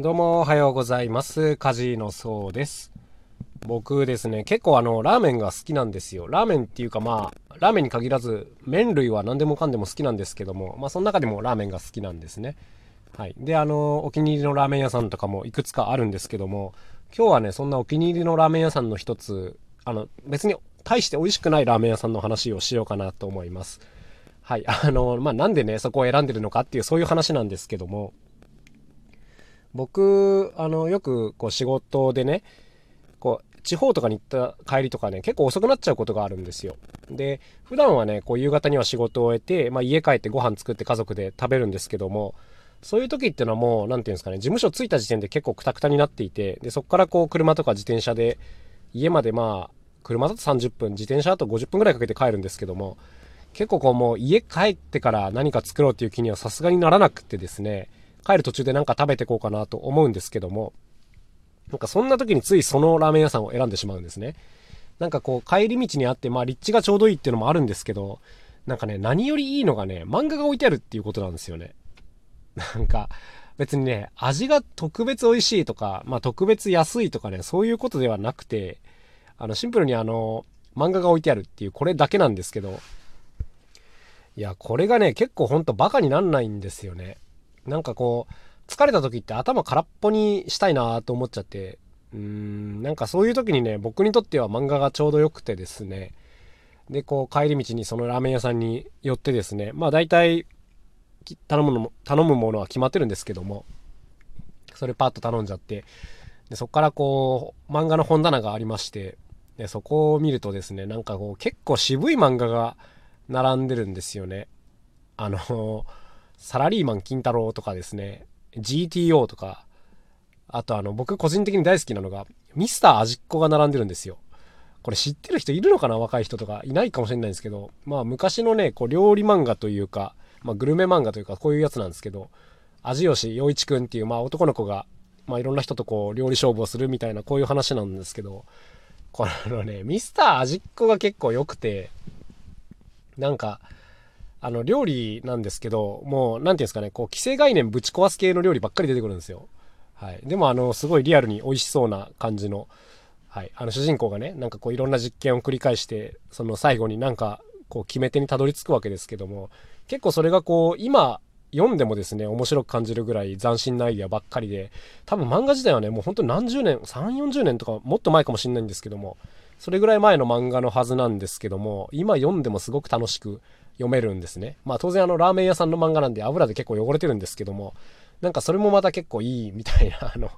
どうもおはようございます。カジノそうです。僕ですね、結構あの、ラーメンが好きなんですよ。ラーメンっていうかまあ、ラーメンに限らず、麺類は何でもかんでも好きなんですけども、まあその中でもラーメンが好きなんですね。はい。で、あの、お気に入りのラーメン屋さんとかもいくつかあるんですけども、今日はね、そんなお気に入りのラーメン屋さんの一つ、あの、別に大して美味しくないラーメン屋さんの話をしようかなと思います。はい。あの、まあなんでね、そこを選んでるのかっていうそういう話なんですけども、僕、あの、よくこう仕事でね、こう、地方とかに行った帰りとかね、結構遅くなっちゃうことがあるんですよ。で、普段はね、こう夕方には仕事を終えて、まあ家帰ってご飯作って家族で食べるんですけども、そういう時っていうのはもう、何て言うんですかね、事務所着いた時点で結構クタクタになっていて、で、そこからこう車とか自転車で、家までまあ、車だと30分、自転車だと50分ぐらいかけて帰るんですけども、結構こうもう家帰ってから何か作ろうっていう気にはさすがにならなくてですね、帰る途中でなんか食べてこうかなと思うんですけども、なんかそんな時についそのラーメン屋さんを選んでしまうんですね。なんかこう帰り道にあって、まあ立地がちょうどいいっていうのもあるんですけど、なんかね、何よりいいのがね、漫画が置いてあるっていうことなんですよね。なんか、別にね、味が特別美味しいとか、まあ特別安いとかね、そういうことではなくて、あの、シンプルにあの、漫画が置いてあるっていう、これだけなんですけど、いや、これがね、結構ほんとバカになんないんですよね。なんかこう、疲れた時って頭空っぽにしたいなと思っちゃって、うーん、なんかそういう時にね、僕にとっては漫画がちょうど良くてですね、で、こう帰り道にそのラーメン屋さんに寄ってですね、まあ大体頼むの頼むものは決まってるんですけども、それパッと頼んじゃって、でそこからこう、漫画の本棚がありまして、でそこを見るとですね、なんかこう結構渋い漫画が並んでるんですよね。あのサラリーマン金太郎とかですね、GTO とか、あとあの、僕個人的に大好きなのが、ミスター味っ子が並んでるんですよ。これ知ってる人いるのかな若い人とか。いないかもしれないんですけど、まあ昔のね、こう料理漫画というか、まあグルメ漫画というか、こういうやつなんですけど、味吉陽一くんっていう、まあ男の子が、まあいろんな人とこう料理勝負をするみたいな、こういう話なんですけど、このね、ミスター味っ子が結構良くて、なんか、あの、料理なんですけど、もう、なんていうんですかね、こう、既成概念ぶち壊す系の料理ばっかり出てくるんですよ。はい。でも、あの、すごいリアルに美味しそうな感じの、はい。あの、主人公がね、なんかこう、いろんな実験を繰り返して、その最後になんか、こう、決め手にたどり着くわけですけども、結構それがこう、今、読んでもですね、面白く感じるぐらい斬新なアイデアばっかりで、多分漫画自体はね、もうほんと何十年、3、40年とかもっと前かもしれないんですけども、それぐらい前の漫画のはずなんですけども、今読んでもすごく楽しく読めるんですね。まあ当然あのラーメン屋さんの漫画なんで油で結構汚れてるんですけども、なんかそれもまた結構いいみたいな、あの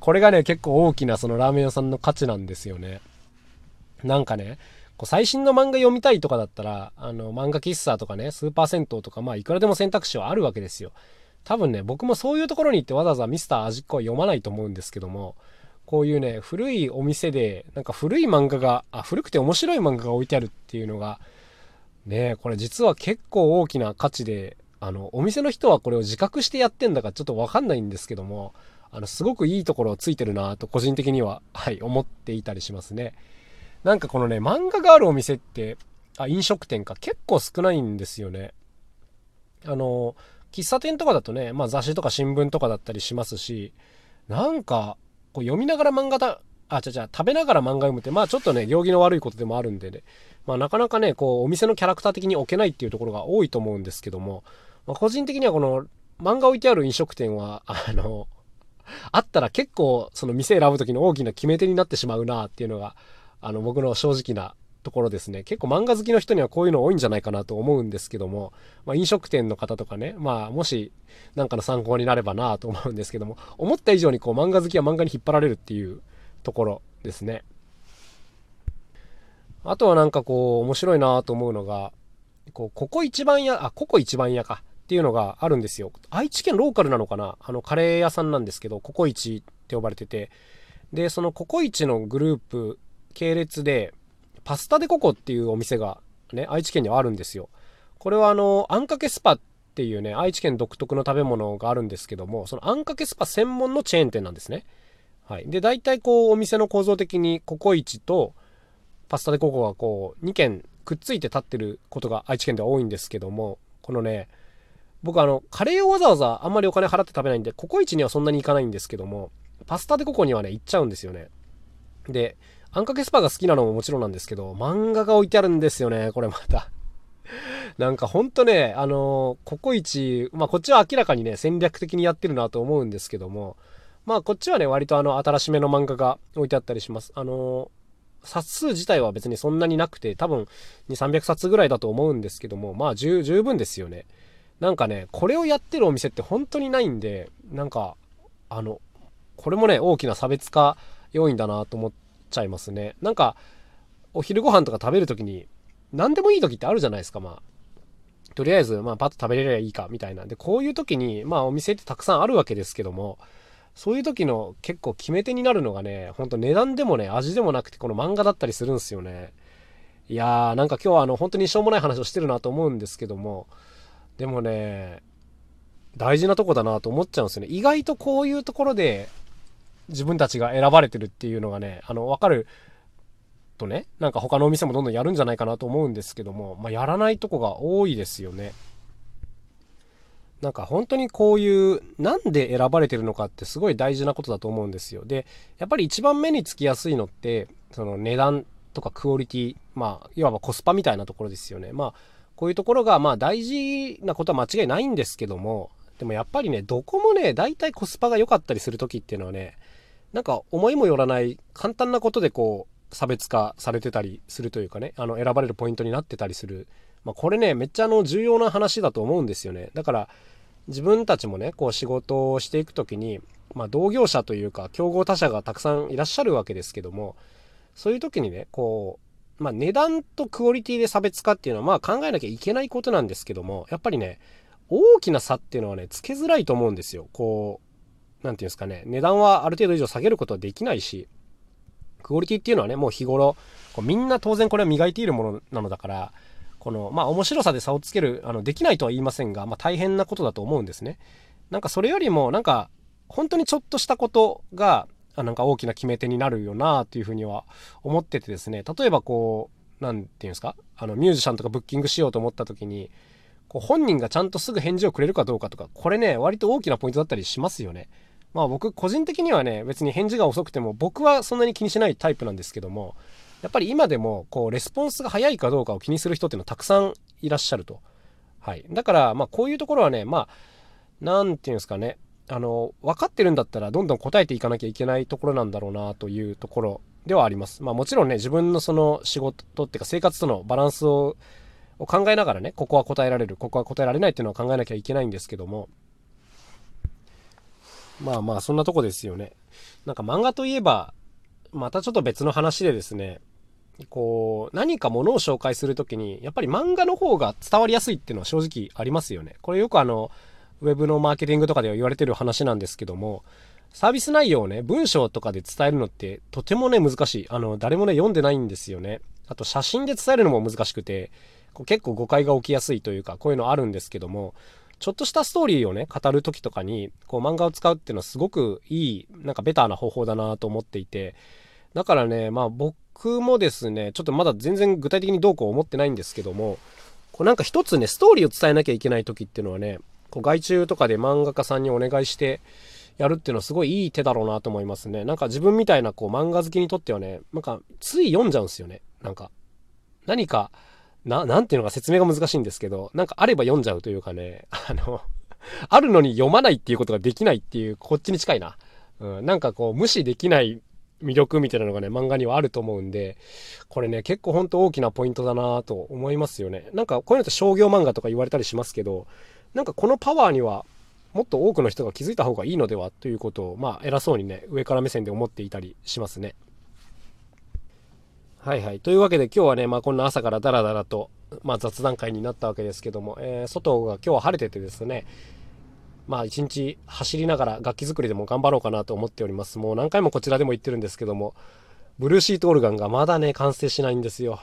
これがね、結構大きなそのラーメン屋さんの価値なんですよね。なんかね、こう最新の漫画読みたいとかだったら、あの漫画喫茶とかね、スーパー銭湯とか、まあいくらでも選択肢はあるわけですよ。多分ね、僕もそういうところに行ってわざわざミスター味っ子は読まないと思うんですけども、こういうね、古いお店で、なんか古い漫画が、あ、古くて面白い漫画が置いてあるっていうのが、ねこれ実は結構大きな価値で、あの、お店の人はこれを自覚してやってんだかちょっとわかんないんですけども、あの、すごくいいところをついてるなと個人的には、はい、思っていたりしますね。なんかこのね、漫画があるお店って、あ、飲食店か結構少ないんですよね。あの、喫茶店とかだとね、まあ雑誌とか新聞とかだったりしますし、なんか、こう読みながら漫画だ、あ、ちゃちゃ、食べながら漫画読むって、まあちょっとね、行儀の悪いことでもあるんでね、まあなかなかね、こう、お店のキャラクター的に置けないっていうところが多いと思うんですけども、まあ、個人的にはこの、漫画置いてある飲食店は、あの、あったら結構、その店選ぶ時の大きな決め手になってしまうなっていうのが、あの、僕の正直なところですね。結構漫画好きの人にはこういうの多いんじゃないかなと思うんですけども、まあ、飲食店の方とかね、まあ、もし、なんかの参考になればなと思うんですけども、思った以上にこう漫画好きは漫画に引っ張られるっていうところですね。あとはなんかこう、面白いなと思うのが、こう、ここ一番屋、あ、ここ一番屋かっていうのがあるんですよ。愛知県ローカルなのかなあの、カレー屋さんなんですけど、ココイチって呼ばれてて、で、そのココイチのグループ、系列で、パスタデココっていうお店がね、愛知県にはあるんですよ。これはあの、あんかけスパっていうね、愛知県独特の食べ物があるんですけども、そのあんかけスパ専門のチェーン店なんですね。はい。で、大体こう、お店の構造的にココイチとパスタデココがこう、2軒くっついて立ってることが愛知県では多いんですけども、このね、僕あの、カレーをわざわざあんまりお金払って食べないんで、ココイチにはそんなに行かないんですけども、パスタでココにはね、行っちゃうんですよね。で、あんかけスパが好きなのももちろんなんですけど、漫画が置いてあるんですよね、これまた。なんかほんとね、あのココイチ、まあこっちは明らかにね、戦略的にやってるなと思うんですけども、まあこっちはね、割とあの新しめの漫画が置いてあったりします。あの冊数自体は別にそんなになくて、多分2、300冊ぐらいだと思うんですけども、まあ十分ですよね。なんかね、これをやってるお店って本当にないんで、なんか、あの、これもね、大きな差別化要因だなと思ってちゃいますね。なんか、お昼ご飯とか食べるときに、何でもいい時ってあるじゃないですか、まあ。とりあえず、まあ、パッと食べれればいいか、みたいな。で、こういう時に、まあ、お店ってたくさんあるわけですけども、そういう時の結構決め手になるのがね、ほんと値段でもね、味でもなくて、この漫画だったりするんですよね。いやー、なんか今日はあの、本当にしょうもない話をしてるなと思うんですけども、でもね、大事なとこだなと思っちゃうんですよね。意外とこういうところで自分たちが選ばれてるっていうのがね、あの、わかるとね、なんか他のお店もどんどんやるんじゃないかなと思うんですけども、まあ、やらないとこが多いですよね。なんか本当にこういう、なんで選ばれてるのかってすごい大事なことだと思うんですよ。で、やっぱり一番目につきやすいのって、その値段とかクオリティ、まあ、いわばコスパみたいなところですよね。まあ、こういうところが、まあ大事なことは間違いないんですけども、でもやっぱりね、どこもね、大体コスパが良かったりする時っていうのはね、なんか思いもよらない簡単なことでこう差別化されてたりするというかねあの選ばれるポイントになってたりする、まあ、これねめっちゃあの重要な話だと思うんですよね。だから自分たちもねこう仕事をしていく時に、まあ、同業者というか競合他社がたくさんいらっしゃるわけですけどもそういう時にねこう、まあ、値段とクオリティで差別化っていうのはまあ考えなきゃいけないことなんですけどもやっぱりね大きな差っていうのはねつけづらいと思うんですよ。こう何て言うんですかね、値段はある程度以上下げることはできないし、クオリティっていうのはね、もう日頃、こうみんな当然これは磨いているものなのだから、この、まあ面白さで差をつける、あの、できないとは言いませんが、まあ大変なことだと思うんですね。なんかそれよりも、なんか、本当にちょっとしたことが、なんか大きな決め手になるよなっていうふうには思っててですね、例えばこう、何て言うんですか、あの、ミュージシャンとかブッキングしようと思った時に、こう本人がちゃんとすぐ返事をくれるかどうかとか、これね、割と大きなポイントだったりしますよね。まあ僕個人的にはね別に返事が遅くても僕はそんなに気にしないタイプなんですけどもやっぱり今でもこうレスポンスが早いかどうかを気にする人っていうのはたくさんいらっしゃると。はい。だからまあこういうところはねまあ何て言うんですかねあの分かってるんだったらどんどん答えていかなきゃいけないところなんだろうなというところではあります。まあもちろんね自分のその仕事っていうか生活とのバランスをを考えながらねここは答えられるここは答えられないっていうのは考えなきゃいけないんですけどもまあまあ、そんなとこですよね。なんか漫画といえば、またちょっと別の話でですね、こう、何かものを紹介するときに、やっぱり漫画の方が伝わりやすいっていうのは正直ありますよね。これよくあの、ウェブのマーケティングとかでは言われてる話なんですけども、サービス内容をね、文章とかで伝えるのってとてもね、難しい。あの、誰もね、読んでないんですよね。あと、写真で伝えるのも難しくて、こう結構誤解が起きやすいというか、こういうのあるんですけども、ちょっとしたストーリーをね、語る時とかに、こう漫画を使うっていうのはすごくいい、なんかベターな方法だなと思っていて、だからね、まあ僕もですね、ちょっとまだ全然具体的にどうこう思ってないんですけども、こうなんか一つね、ストーリーを伝えなきゃいけない時っていうのはね、こう外注とかで漫画家さんにお願いしてやるっていうのはすごいいい手だろうなと思いますね。なんか自分みたいなこう漫画好きにとってはね、なんかつい読んじゃうんですよね。なんか、何か、な、なんていうのか説明が難しいんですけど、なんかあれば読んじゃうというかね、あのあるのに読まないっていうことができないっていう、こっちに近いな。うん、なんかこう、無視できない魅力みたいなのがね、漫画にはあると思うんで、これね、結構ほんと大きなポイントだなと思いますよね。なんかこういうのって商業漫画とか言われたりしますけど、なんかこのパワーにはもっと多くの人が気づいた方がいいのではということを、まあ偉そうにね、上から目線で思っていたりしますね。はいはい。というわけで今日はね、まあこんな朝からダラダラと、まあ雑談会になったわけですけども、えー、外が今日は晴れててですね、まあ一日走りながら楽器作りでも頑張ろうかなと思っております。もう何回もこちらでも言ってるんですけども、ブルーシートオルガンがまだね、完成しないんですよ。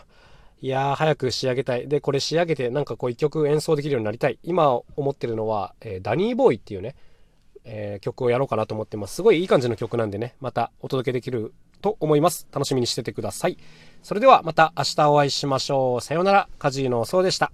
いやー、早く仕上げたい。で、これ仕上げてなんかこう一曲演奏できるようになりたい。今思ってるのは、えー、ダニーボーイっていうね、えー、曲をやろうかなと思ってます。すごいいい感じの曲なんでね、またお届けできると思います。楽しみにしててください。それではまた明日お会いしましょう。さようなら。カジーノそうでした。